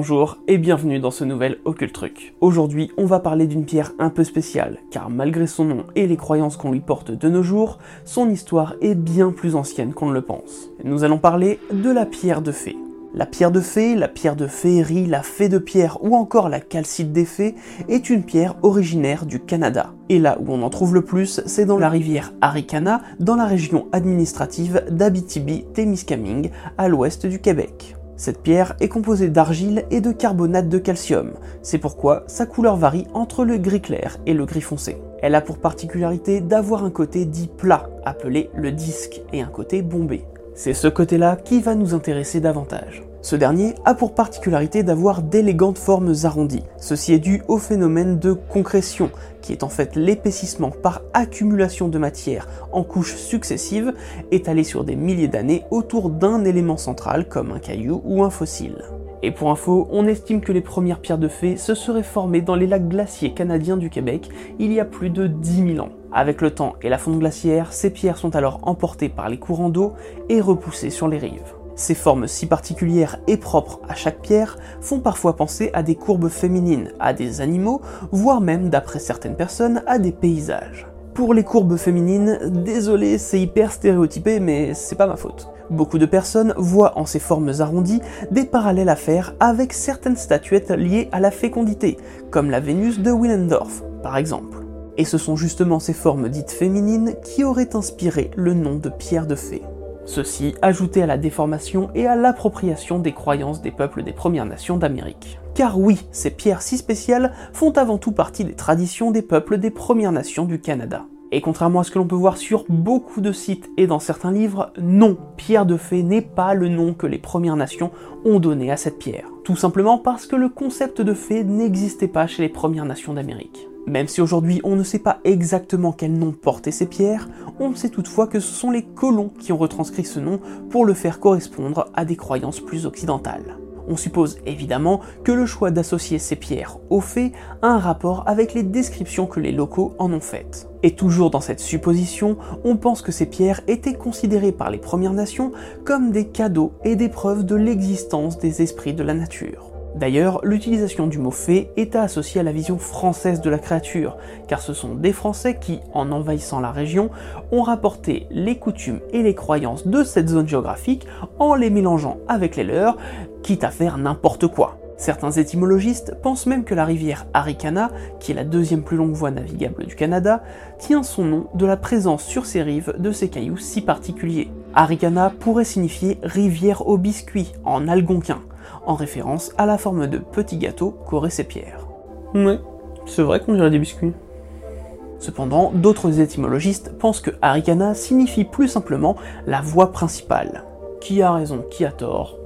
Bonjour et bienvenue dans ce nouvel Occult Truc. Aujourd'hui, on va parler d'une pierre un peu spéciale, car malgré son nom et les croyances qu'on lui porte de nos jours, son histoire est bien plus ancienne qu'on ne le pense. Nous allons parler de la pierre de fée. La pierre de fée, la pierre de féerie, la fée de pierre ou encore la calcite des fées est une pierre originaire du Canada. Et là où on en trouve le plus, c'est dans la rivière Arikana, dans la région administrative d'Abitibi-Témiscamingue, à l'ouest du Québec. Cette pierre est composée d'argile et de carbonate de calcium. C'est pourquoi sa couleur varie entre le gris clair et le gris foncé. Elle a pour particularité d'avoir un côté dit plat, appelé le disque, et un côté bombé. C'est ce côté-là qui va nous intéresser davantage. Ce dernier a pour particularité d'avoir d'élégantes formes arrondies. Ceci est dû au phénomène de concrétion, qui est en fait l'épaississement par accumulation de matière en couches successives, étalées sur des milliers d'années autour d'un élément central comme un caillou ou un fossile. Et pour info, on estime que les premières pierres de fée se seraient formées dans les lacs glaciers canadiens du Québec il y a plus de 10 000 ans. Avec le temps et la fonte glaciaire, ces pierres sont alors emportées par les courants d'eau et repoussées sur les rives. Ces formes si particulières et propres à chaque pierre font parfois penser à des courbes féminines, à des animaux, voire même, d'après certaines personnes, à des paysages. Pour les courbes féminines, désolé, c'est hyper stéréotypé, mais c'est pas ma faute. Beaucoup de personnes voient en ces formes arrondies des parallèles à faire avec certaines statuettes liées à la fécondité, comme la Vénus de Willendorf, par exemple. Et ce sont justement ces formes dites féminines qui auraient inspiré le nom de pierre de fée. Ceci ajouté à la déformation et à l'appropriation des croyances des peuples des Premières Nations d'Amérique. Car oui, ces pierres si spéciales font avant tout partie des traditions des peuples des Premières Nations du Canada. Et contrairement à ce que l'on peut voir sur beaucoup de sites et dans certains livres, non, pierre de fée n'est pas le nom que les Premières Nations ont donné à cette pierre. Tout simplement parce que le concept de fée n'existait pas chez les Premières Nations d'Amérique. Même si aujourd'hui on ne sait pas exactement quel nom portaient ces pierres, on sait toutefois que ce sont les colons qui ont retranscrit ce nom pour le faire correspondre à des croyances plus occidentales. On suppose évidemment que le choix d'associer ces pierres aux fées a un rapport avec les descriptions que les locaux en ont faites. Et toujours dans cette supposition, on pense que ces pierres étaient considérées par les Premières Nations comme des cadeaux et des preuves de l'existence des esprits de la nature. D'ailleurs, l'utilisation du mot fée est associée à la vision française de la créature, car ce sont des Français qui, en envahissant la région, ont rapporté les coutumes et les croyances de cette zone géographique en les mélangeant avec les leurs, quitte à faire n'importe quoi. Certains étymologistes pensent même que la rivière Arikana, qui est la deuxième plus longue voie navigable du Canada, tient son nom de la présence sur ses rives de ces cailloux si particuliers. Arikana pourrait signifier rivière au biscuit en algonquin, en référence à la forme de petit gâteau qu'auraient ces pierres. Oui, c'est vrai qu'on dirait des biscuits. Cependant, d'autres étymologistes pensent que Arikana signifie plus simplement la voie principale. Qui a raison, qui a tort?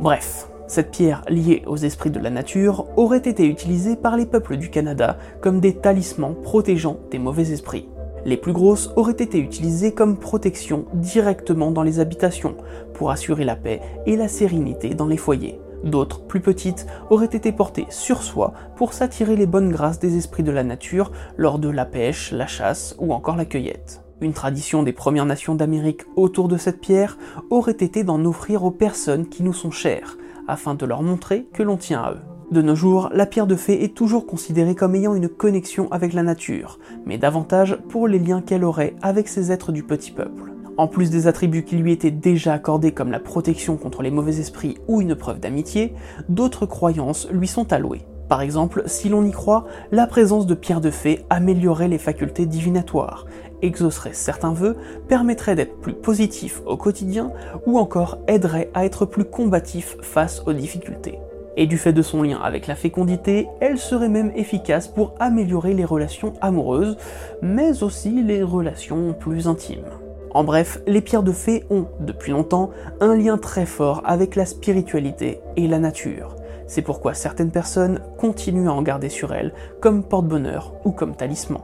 Bref, cette pierre liée aux esprits de la nature aurait été utilisée par les peuples du Canada comme des talismans protégeant des mauvais esprits. Les plus grosses auraient été utilisées comme protection directement dans les habitations, pour assurer la paix et la sérénité dans les foyers. D'autres, plus petites, auraient été portées sur soi pour s'attirer les bonnes grâces des esprits de la nature lors de la pêche, la chasse ou encore la cueillette. Une tradition des Premières Nations d'Amérique autour de cette pierre aurait été d'en offrir aux personnes qui nous sont chères, afin de leur montrer que l'on tient à eux. De nos jours, la pierre de fée est toujours considérée comme ayant une connexion avec la nature, mais davantage pour les liens qu'elle aurait avec ces êtres du petit peuple. En plus des attributs qui lui étaient déjà accordés comme la protection contre les mauvais esprits ou une preuve d'amitié, d'autres croyances lui sont allouées. Par exemple, si l'on y croit, la présence de pierre de fée améliorerait les facultés divinatoires, exaucerait certains vœux, permettrait d'être plus positif au quotidien ou encore aiderait à être plus combatif face aux difficultés. Et du fait de son lien avec la fécondité, elle serait même efficace pour améliorer les relations amoureuses, mais aussi les relations plus intimes. En bref, les pierres de fée ont, depuis longtemps, un lien très fort avec la spiritualité et la nature. C'est pourquoi certaines personnes continuent à en garder sur elles, comme porte-bonheur ou comme talisman.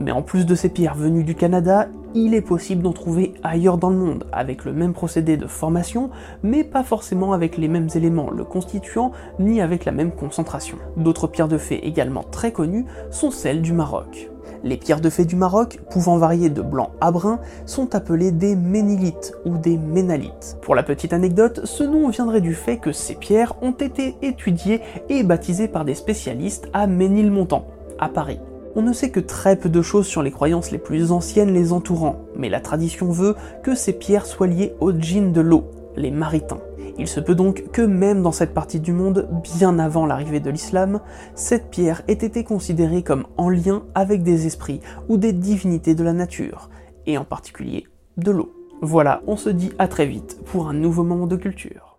Mais en plus de ces pierres venues du Canada, il est possible d'en trouver ailleurs dans le monde, avec le même procédé de formation, mais pas forcément avec les mêmes éléments le constituant, ni avec la même concentration. D'autres pierres de fée également très connues sont celles du Maroc. Les pierres de fée du Maroc, pouvant varier de blanc à brun, sont appelées des ménilites ou des ménalites. Pour la petite anecdote, ce nom viendrait du fait que ces pierres ont été étudiées et baptisées par des spécialistes à Ménilmontant, à Paris. On ne sait que très peu de choses sur les croyances les plus anciennes les entourant, mais la tradition veut que ces pierres soient liées aux djinns de l'eau, les maritains. Il se peut donc que même dans cette partie du monde, bien avant l'arrivée de l'islam, cette pierre ait été considérée comme en lien avec des esprits ou des divinités de la nature, et en particulier de l'eau. Voilà, on se dit à très vite pour un nouveau moment de culture.